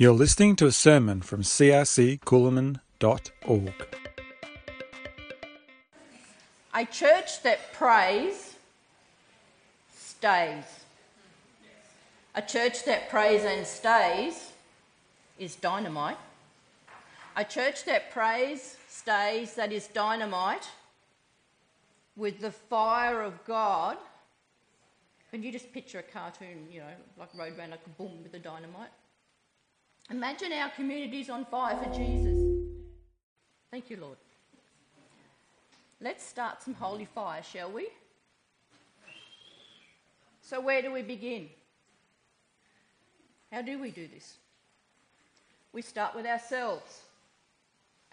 You're listening to a sermon from crccooloman.org. A church that prays stays. A church that prays and stays is dynamite. A church that prays, stays, that is dynamite, with the fire of God. Can you just picture a cartoon, you know, like Road Runner, like boom with the dynamite? Imagine our communities on fire for Jesus. Thank you, Lord. Let's start some holy fire, shall we? So, where do we begin? How do we do this? We start with ourselves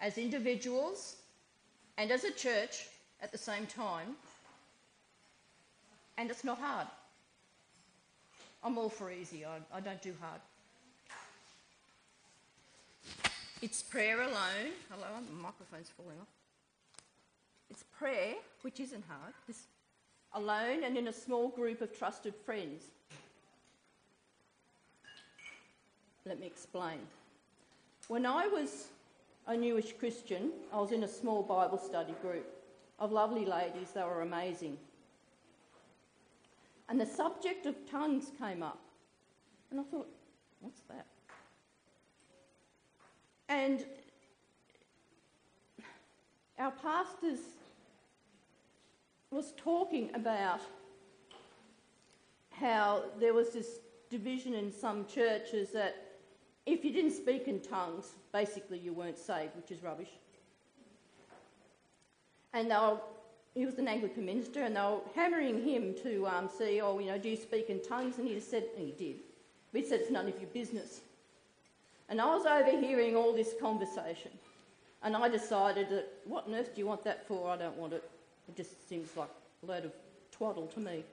as individuals and as a church at the same time. And it's not hard. I'm all for easy, I, I don't do hard. It's prayer alone. Hello, my microphone's falling off. It's prayer, which isn't hard. This alone and in a small group of trusted friends. Let me explain. When I was a newish Christian, I was in a small Bible study group of lovely ladies. They were amazing. And the subject of tongues came up. And I thought, what's that? And our pastors was talking about how there was this division in some churches that if you didn't speak in tongues, basically you weren't saved, which is rubbish. And they were, he was an Anglican minister, and they were hammering him to um, see, oh, you know, do you speak in tongues? And he just said, and he did. But he said, it's none of your business. And I was overhearing all this conversation. And I decided that, what on earth do you want that for? I don't want it. It just seems like a load of twaddle to me.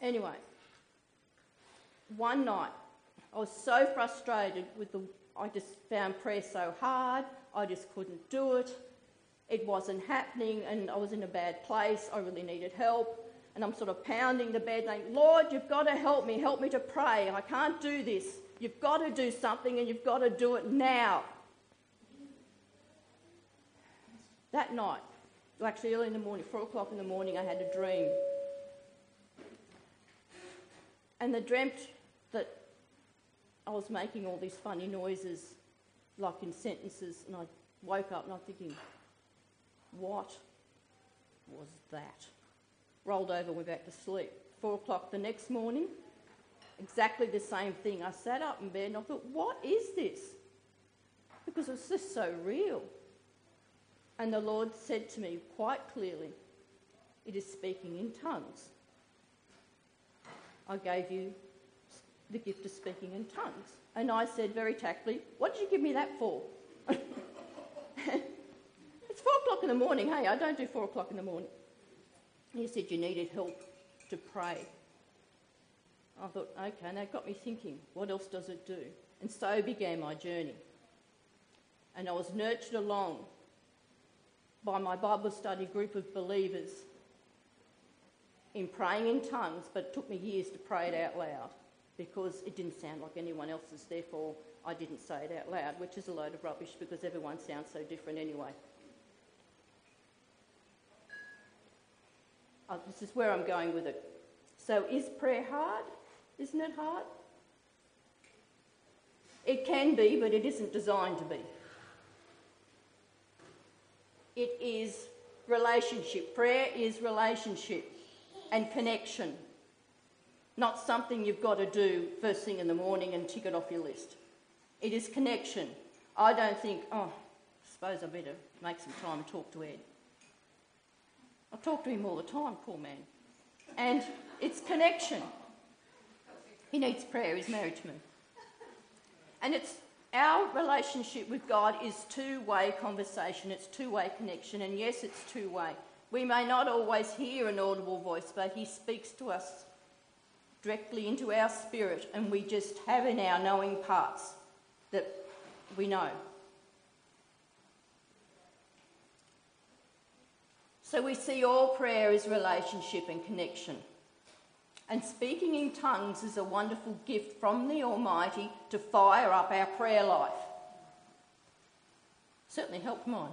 Anyway, one night, I was so frustrated with the. I just found prayer so hard, I just couldn't do it. It wasn't happening, and I was in a bad place. I really needed help and I'm sort of pounding the bed, saying, Lord, you've got to help me, help me to pray. I can't do this. You've got to do something and you've got to do it now. That night, well, actually early in the morning, four o'clock in the morning, I had a dream. And I dreamt that I was making all these funny noises, like in sentences, and I woke up and I'm thinking, what was that? Rolled over and went back to sleep. Four o'clock the next morning, exactly the same thing. I sat up in bed and I thought, what is this? Because it's just so real. And the Lord said to me quite clearly, it is speaking in tongues. I gave you the gift of speaking in tongues. And I said very tactfully, What did you give me that for? it's four o'clock in the morning. Hey, I don't do four o'clock in the morning. He said you needed help to pray. I thought, okay, and that got me thinking, what else does it do? And so began my journey. And I was nurtured along by my Bible study group of believers in praying in tongues, but it took me years to pray it out loud because it didn't sound like anyone else's, therefore I didn't say it out loud, which is a load of rubbish because everyone sounds so different anyway. Oh, this is where I'm going with it. So, is prayer hard? Isn't it hard? It can be, but it isn't designed to be. It is relationship. Prayer is relationship and connection, not something you've got to do first thing in the morning and tick it off your list. It is connection. I don't think, oh, I suppose I better make some time and talk to Ed. I talk to him all the time, poor man. And it's connection. He needs prayer, he's married to me. And it's our relationship with God is two way conversation, it's two way connection, and yes, it's two way. We may not always hear an audible voice, but He speaks to us directly into our spirit, and we just have in our knowing parts that we know. So we see all prayer is relationship and connection. And speaking in tongues is a wonderful gift from the Almighty to fire up our prayer life. Certainly helped mine.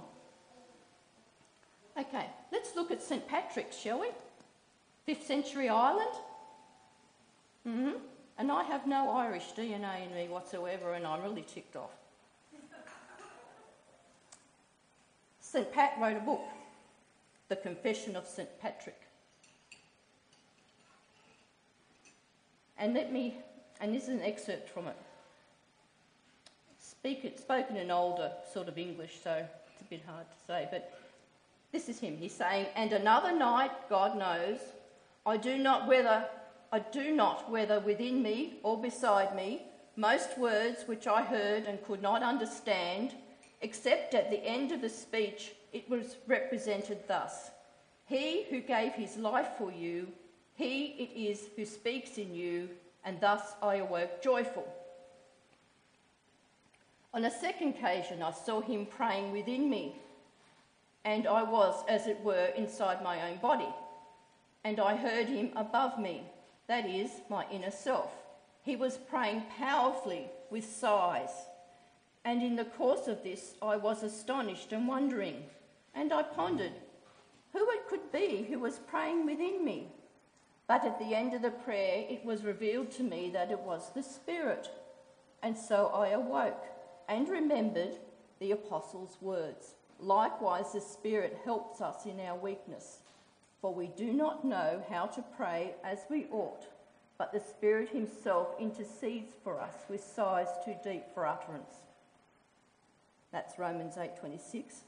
Okay, let's look at St. Patrick's, shall we? 5th century Ireland. hmm And I have no Irish DNA in me whatsoever, and I'm really ticked off. St. Pat wrote a book, The Confession of St. Patrick. And let me, and this is an excerpt from it. Speak it, spoken in older sort of English, so it's a bit hard to say, but this is him. He's saying, And another night, God knows, I do not whether I do not whether within me or beside me, most words which I heard and could not understand, except at the end of the speech it was represented thus He who gave his life for you, he it is who speaks in you, and thus I awoke joyful. On a second occasion, I saw him praying within me, and I was, as it were, inside my own body. And I heard him above me, that is, my inner self. He was praying powerfully with sighs. And in the course of this, I was astonished and wondering, and I pondered who it could be who was praying within me. But at the end of the prayer, it was revealed to me that it was the Spirit. And so I awoke and remembered the Apostles' words. Likewise, the Spirit helps us in our weakness, for we do not know how to pray as we ought, but the Spirit Himself intercedes for us with sighs too deep for utterance. That's Romans 8:26.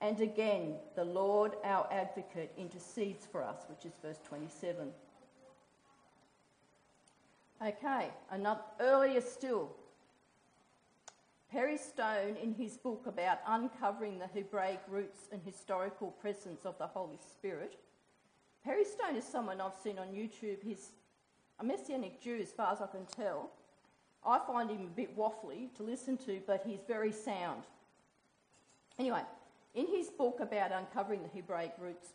And again, the Lord our advocate intercedes for us, which is verse 27. Okay, another earlier still. Perry Stone, in his book about uncovering the Hebraic roots and historical presence of the Holy Spirit, Perry Stone is someone I've seen on YouTube. He's a Messianic Jew, as far as I can tell. I find him a bit waffly to listen to, but he's very sound. Anyway, in his book about uncovering the Hebraic roots,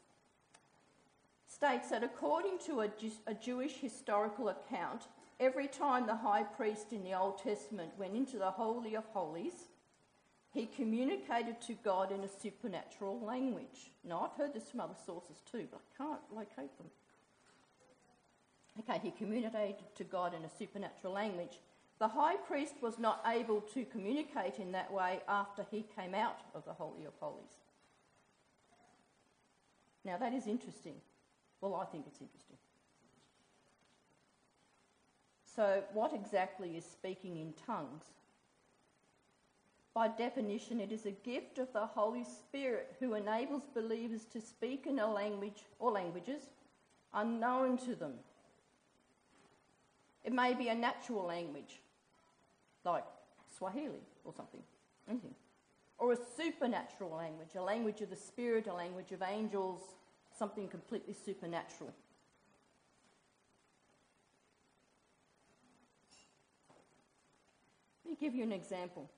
states that according to a, a Jewish historical account, every time the high priest in the Old Testament went into the Holy of Holies, he communicated to God in a supernatural language. Now, I've heard this from other sources too, but I can't locate them. Okay, he communicated to God in a supernatural language. The high priest was not able to communicate in that way after he came out of the Holy of Holies. Now, that is interesting. Well, I think it's interesting. So, what exactly is speaking in tongues? By definition, it is a gift of the Holy Spirit who enables believers to speak in a language or languages unknown to them. It may be a natural language, like Swahili or something, anything. Or a supernatural language, a language of the Spirit, a language of angels, something completely supernatural. Let me give you an example.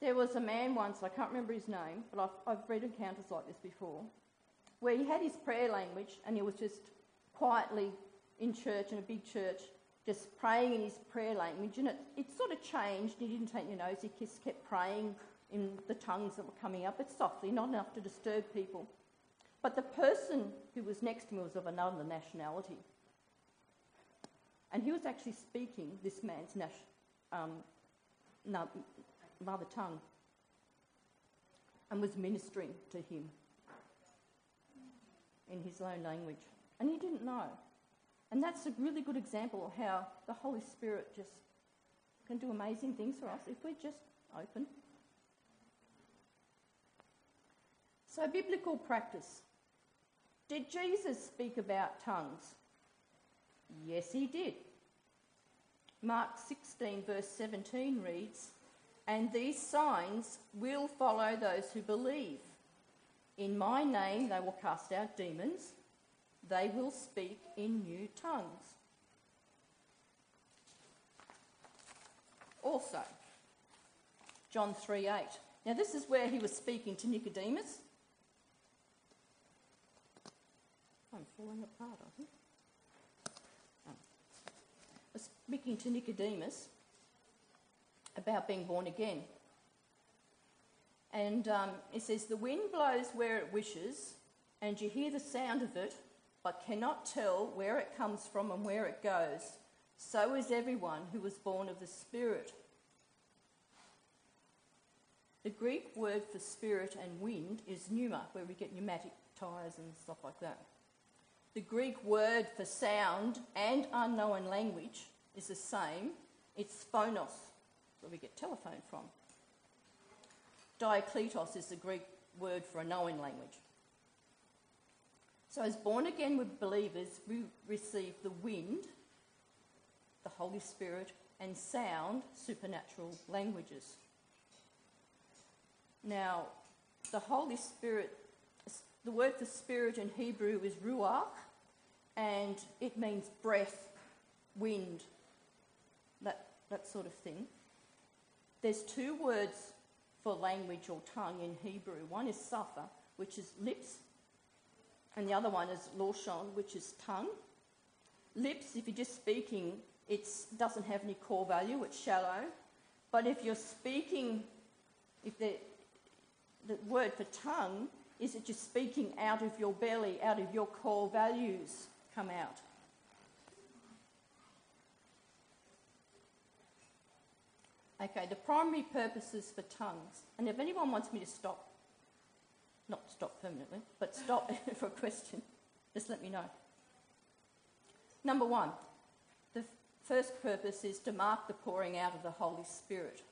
There was a man once, I can't remember his name, but I've, I've read encounters like this before, where he had his prayer language and he was just quietly in church, in a big church, just praying in his prayer language. And it, it sort of changed. He didn't take your nose, he just kept praying in the tongues that were coming up, but softly, not enough to disturb people. But the person who was next to me was of another nationality. And he was actually speaking this man's um, mother tongue and was ministering to him in his own language. And he didn't know. And that's a really good example of how the Holy Spirit just can do amazing things for us if we're just open. So, biblical practice. Did Jesus speak about tongues? Yes, he did. Mark 16, verse 17 reads, And these signs will follow those who believe. In my name they will cast out demons, they will speak in new tongues. Also, John 3 8. Now, this is where he was speaking to Nicodemus. I'm falling apart, I think. Oh. Was speaking to Nicodemus about being born again. And um, it says, The wind blows where it wishes, and you hear the sound of it, but cannot tell where it comes from and where it goes. So is everyone who was born of the Spirit. The Greek word for spirit and wind is pneuma, where we get pneumatic tyres and stuff like that. The Greek word for sound and unknown language is the same. It's phonos, where we get telephone from. Dialektos is the Greek word for a knowing language. So, as born again with believers, we receive the wind, the Holy Spirit, and sound, supernatural languages. Now, the Holy Spirit, the word for spirit in Hebrew is ruach, and it means breath, wind, that, that sort of thing. There's two words for language or tongue in Hebrew. One is safa, which is lips, and the other one is loshon, which is tongue. Lips, if you're just speaking, it doesn't have any core value, it's shallow. But if you're speaking, if the, the word for tongue is that you're speaking out of your belly, out of your core values come out. Okay, the primary purposes for tongues, and if anyone wants me to stop, not stop permanently, but stop for a question, just let me know. Number one, the first purpose is to mark the pouring out of the Holy Spirit.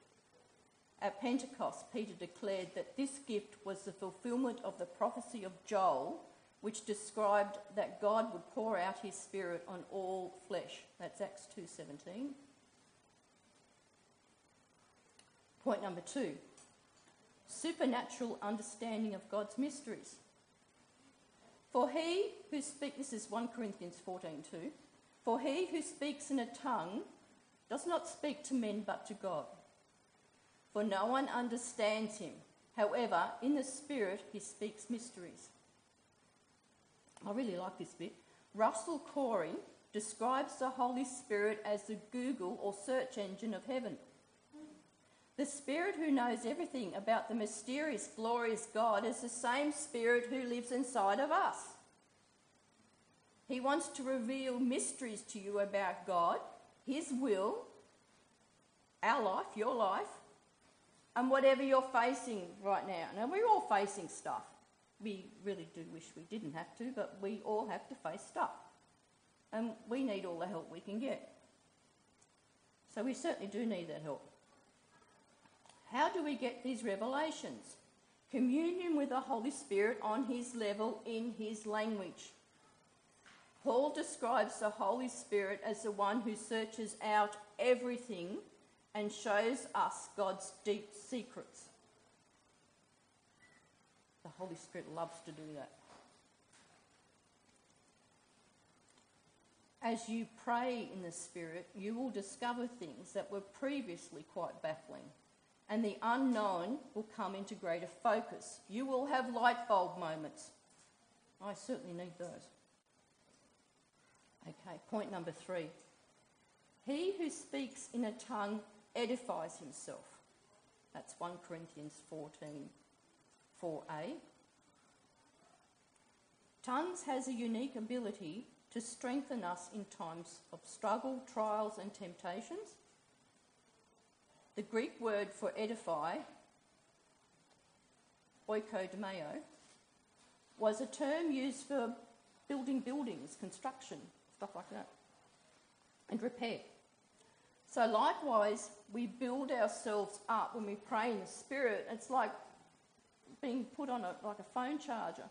At Pentecost, Peter declared that this gift was the fulfillment of the prophecy of Joel, which described that God would pour out his spirit on all flesh. That's Acts 2:17. Point number 2. Supernatural understanding of God's mysteries. For he who speaks, this is 1 Corinthians 14:2. For he who speaks in a tongue does not speak to men but to God for no one understands him. However, in the Spirit, he speaks mysteries. I really like this bit. Russell Corey describes the Holy Spirit as the Google or search engine of heaven. The Spirit who knows everything about the mysterious, glorious God is the same Spirit who lives inside of us. He wants to reveal mysteries to you about God, His will, our life, your life, and whatever you're facing right now. Now, we're all facing stuff. We really do wish we didn't have to, but we all have to face stuff. And we need all the help we can get. So we certainly do need that help. How do we get these revelations? Communion with the Holy Spirit on his level in his language. Paul describes the Holy Spirit as the one who searches out everything and shows us God's deep secrets. The Holy Spirit loves to do that. As you pray in the Spirit, you will discover things that were previously quite baffling, and the unknown will come into greater focus. You will have light bulb moments. I certainly need those. Okay, point number three. He who speaks in a tongue edifies himself. That's 1 Corinthians 14 4a. Tongues has a unique ability to strengthen us in times of struggle, trials, and temptations. The Greek word for edify, oikodomeo, was a term used for building buildings, construction, stuff like that, and repair. So, likewise, we build ourselves up when we pray in the Spirit. It's like being put on a, like a phone charger.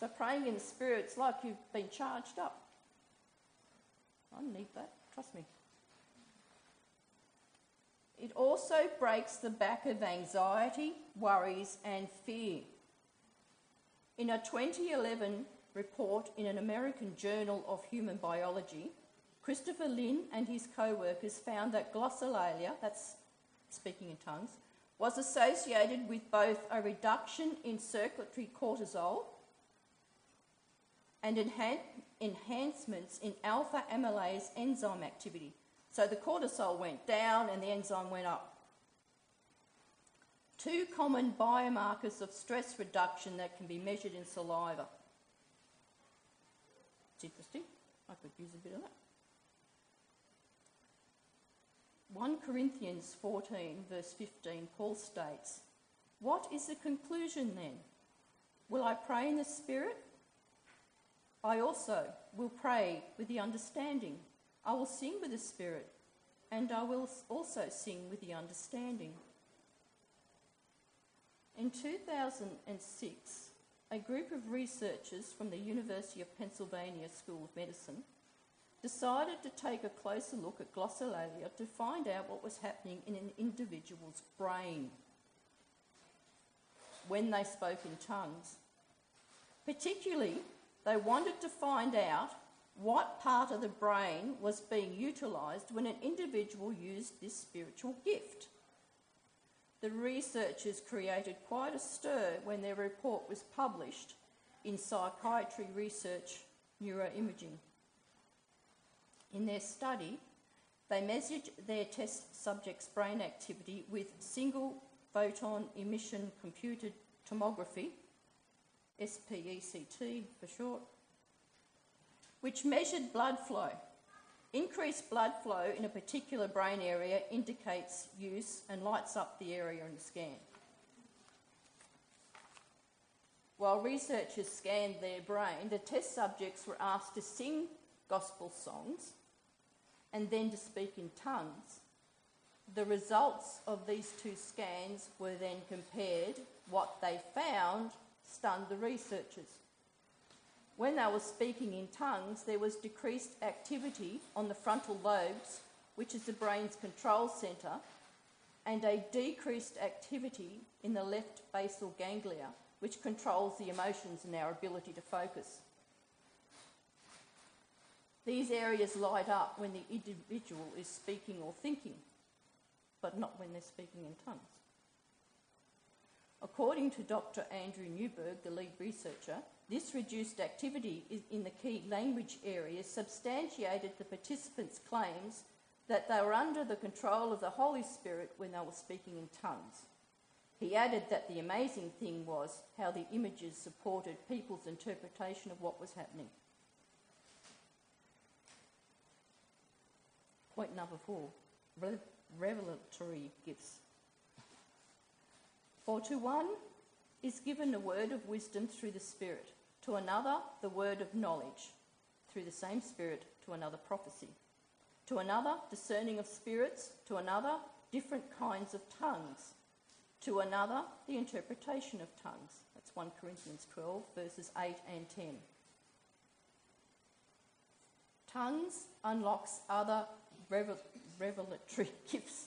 So, praying in the Spirit, it's like you've been charged up. I need that, trust me. It also breaks the back of anxiety, worries, and fear. In a 2011 report in an American Journal of Human Biology, Christopher Lynn and his co workers found that glossolalia, that's speaking in tongues, was associated with both a reduction in circulatory cortisol and enhan- enhancements in alpha amylase enzyme activity. So the cortisol went down and the enzyme went up. Two common biomarkers of stress reduction that can be measured in saliva. It's interesting. I could use a bit of that. 1 Corinthians 14, verse 15, Paul states, What is the conclusion then? Will I pray in the Spirit? I also will pray with the understanding. I will sing with the Spirit, and I will also sing with the understanding. In 2006, a group of researchers from the University of Pennsylvania School of Medicine decided to take a closer look at glossolalia to find out what was happening in an individual's brain when they spoke in tongues. Particularly, they wanted to find out what part of the brain was being utilised when an individual used this spiritual gift. The researchers created quite a stir when their report was published in Psychiatry Research Neuroimaging. In their study, they measured their test subjects' brain activity with single photon emission computed tomography, SPECT for short, which measured blood flow. Increased blood flow in a particular brain area indicates use and lights up the area in the scan. While researchers scanned their brain, the test subjects were asked to sing gospel songs and then to speak in tongues. The results of these two scans were then compared. What they found stunned the researchers. When they were speaking in tongues, there was decreased activity on the frontal lobes, which is the brain's control centre, and a decreased activity in the left basal ganglia, which controls the emotions and our ability to focus. These areas light up when the individual is speaking or thinking, but not when they're speaking in tongues. According to Dr. Andrew Newberg, the lead researcher, this reduced activity in the key language areas substantiated the participants' claims that they were under the control of the Holy Spirit when they were speaking in tongues. He added that the amazing thing was how the images supported people's interpretation of what was happening. Point number four revelatory gifts. For to one is given a word of wisdom through the Spirit, to another the word of knowledge through the same Spirit, to another prophecy, to another discerning of spirits, to another different kinds of tongues, to another the interpretation of tongues. That's 1 Corinthians 12, verses 8 and 10. Tongues unlocks other revelatory gifts,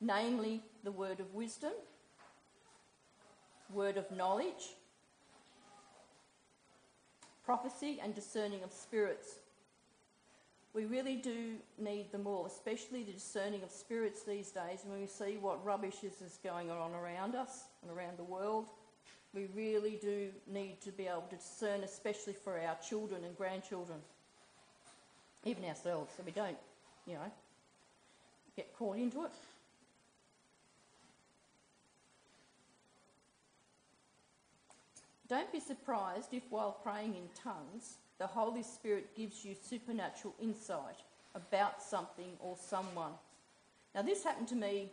namely the word of wisdom, word of knowledge, prophecy, and discerning of spirits. We really do need them all, especially the discerning of spirits these days when we see what rubbish is, going on around us and around the world. We really do need to be able to discern, especially for our children and grandchildren, even ourselves, so we don't, you know, get caught into it. Don't be surprised if, while praying in tongues, the Holy Spirit gives you supernatural insight about something or someone. Now, this happened to me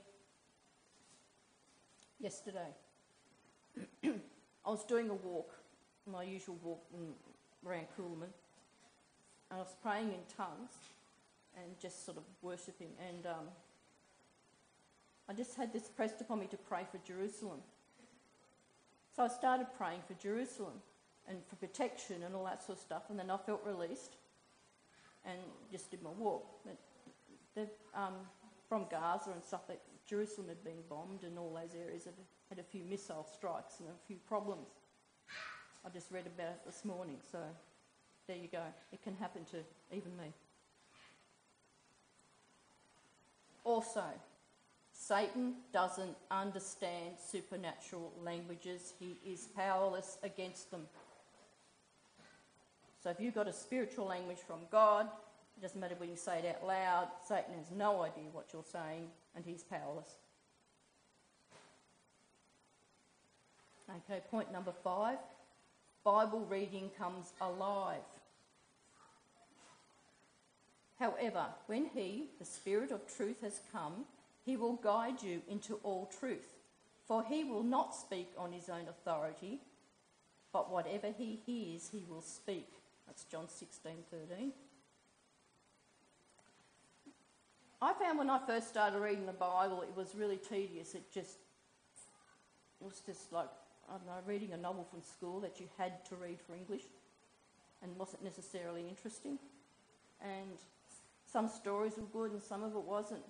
yesterday. I was doing a walk, my usual walk around Coolamon, and I was praying in tongues and just sort of worshipping. And um, I just had this pressed upon me to pray for Jerusalem. So I started praying for Jerusalem and for protection and all that sort of stuff, and then I felt released and just did my walk. But um, from Gaza and stuff, that Jerusalem had been bombed and all those areas had had a few missile strikes and a few problems. I just read about it this morning, so there you go. It can happen to even me. Also, Satan doesn't understand supernatural languages, he is powerless against them. So if you've got a spiritual language from God, it doesn't matter when you say it out loud, Satan has no idea what you're saying and he's powerless. Okay, point number five Bible reading comes alive. However, when He, the Spirit of truth, has come, He will guide you into all truth. For He will not speak on His own authority, but whatever He hears, He will speak. That's John 16 13. I found when I first started reading the Bible, it was really tedious. It just it was just like I don't know, reading a novel from school that you had to read for English, and wasn't necessarily interesting. And some stories were good, and some of it wasn't.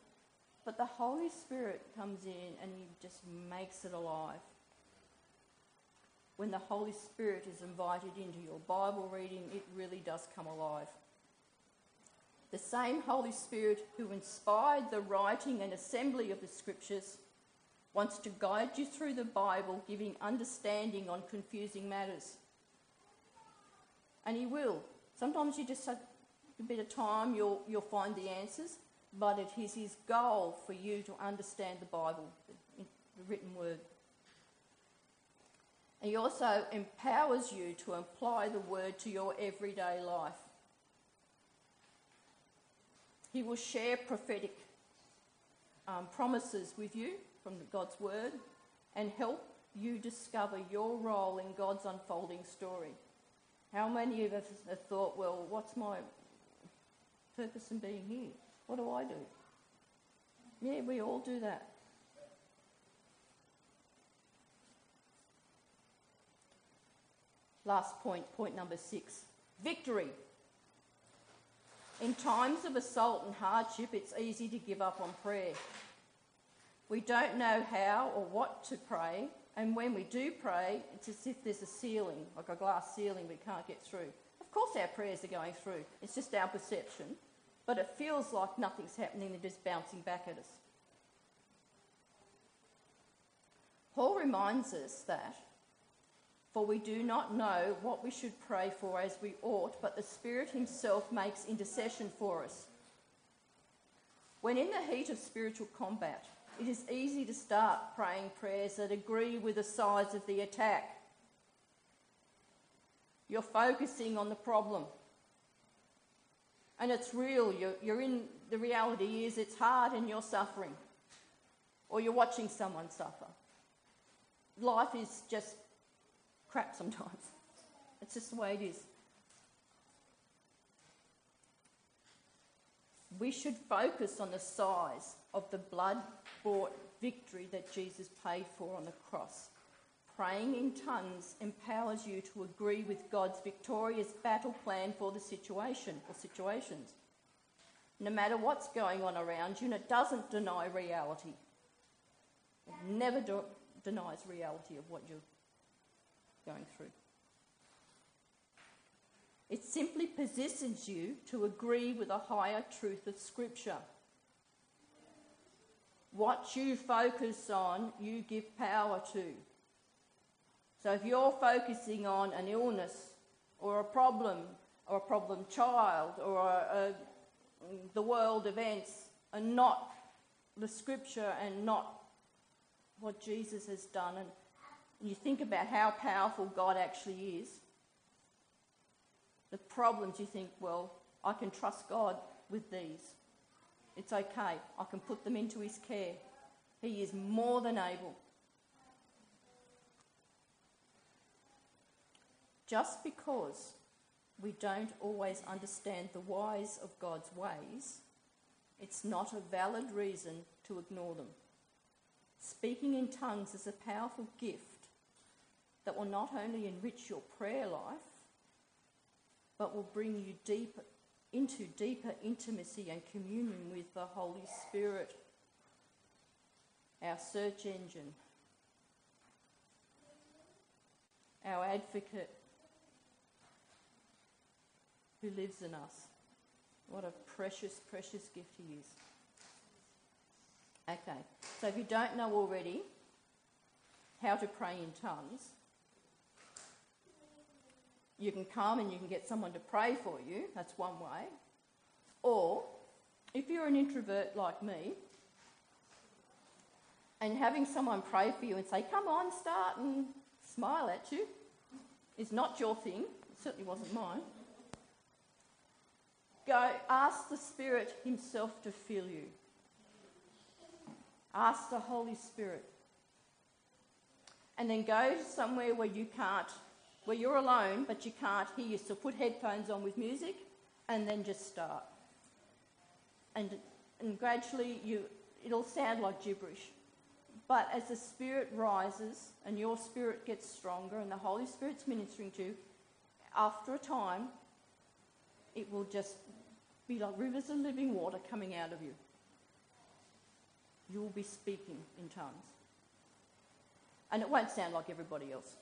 But the Holy Spirit comes in and He just makes it alive. When the Holy Spirit is invited into your Bible reading, it really does come alive. The same Holy Spirit who inspired the writing and assembly of the Scriptures wants to guide you through the Bible, giving understanding on confusing matters. And He will. Sometimes you just have a bit of time, you'll, you'll find the answers, but it is His goal for you to understand the Bible, the written word. He also empowers you to apply the word to your everyday life. He will share prophetic um, promises with you from God's Word and help you discover your role in God's unfolding story. How many of us have thought, well, what's my purpose in being here? What do I do? Yeah, we all do that. Last point, point number six victory. In times of assault and hardship, it's easy to give up on prayer. We don't know how or what to pray, and when we do pray, it's as if there's a ceiling, like a glass ceiling we can't get through. Of course, our prayers are going through, it's just our perception, but it feels like nothing's happening, they're just bouncing back at us. Paul reminds us that, for we do not know what we should pray for as we ought, but the Spirit Himself makes intercession for us. When in the heat of spiritual combat, it is easy to start praying prayers that agree with the size of the attack. You're focusing on the problem. And it's real. You're, you're in the reality is it's hard and you're suffering. Or you're watching someone suffer. Life is just crap sometimes. It's just the way it is. We should focus on the size of the blood bought victory that Jesus paid for on the cross. Praying in tongues empowers you to agree with God's victorious battle plan for the situation or situations. No matter what's going on around you, and it doesn't deny reality. It never do- denies reality of what you're going through. It simply positions you to agree with a higher truth of Scripture. What you focus on, you give power to. So if you're focusing on an illness or a problem or a problem child or a, a, the world events and not the scripture and not what Jesus has done, and, and you think about how powerful God actually is, the problems you think, well, I can trust God with these. It's okay. I can put them into His care. He is more than able. Just because we don't always understand the whys of God's ways, it's not a valid reason to ignore them. Speaking in tongues is a powerful gift that will not only enrich your prayer life, but will bring you deep into deeper intimacy and communion with the Holy Spirit, our search engine, our advocate who lives in us. What a precious, precious gift he is. Okay, so if you don't know already how to pray in tongues, You can come and you can get someone to pray for you, that's one way. Or, if you're an introvert like me, and having someone pray for you and say, come on, start, and smile at you, is not your thing. It certainly wasn't mine. Go, ask the Spirit Himself to fill you. Ask the Holy Spirit. And then go somewhere where you can't, where you're alone, but you can't hear you. So put headphones on with music and then just start. And, and gradually you, it'll sound like gibberish. But as the Spirit rises and your spirit gets stronger and the Holy Spirit's ministering to you, after a time, it will just be like rivers of living water coming out of you. You will be speaking in tongues. And it won't sound like everybody else.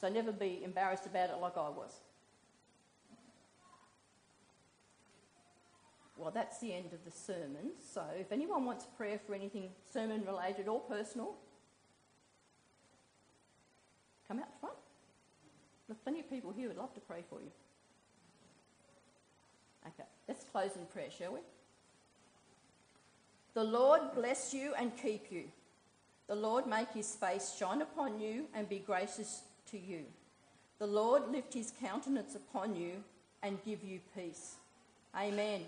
So never be embarrassed about it like I was. Well, that's the end of the sermon. So if anyone wants prayer for anything sermon related or personal, come out front. There's plenty of people here who'd love to pray for you. Okay, let's close in prayer, shall we? The Lord bless you and keep you. The Lord make his face shine upon you and be gracious to you. The Lord lift his countenance upon you and give you peace. Amen.